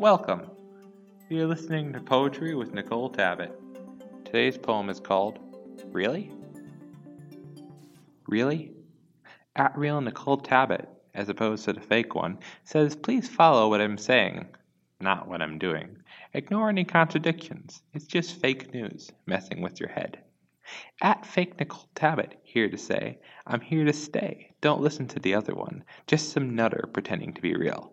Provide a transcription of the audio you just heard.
welcome. You're listening to Poetry with Nicole Tabbitt. Today's poem is called Really? Really? At real Nicole Tabbitt, as opposed to the fake one, says please follow what I'm saying, not what I'm doing. Ignore any contradictions. It's just fake news messing with your head. At fake Nicole Tabbitt, here to say, I'm here to stay. Don't listen to the other one. Just some nutter pretending to be real.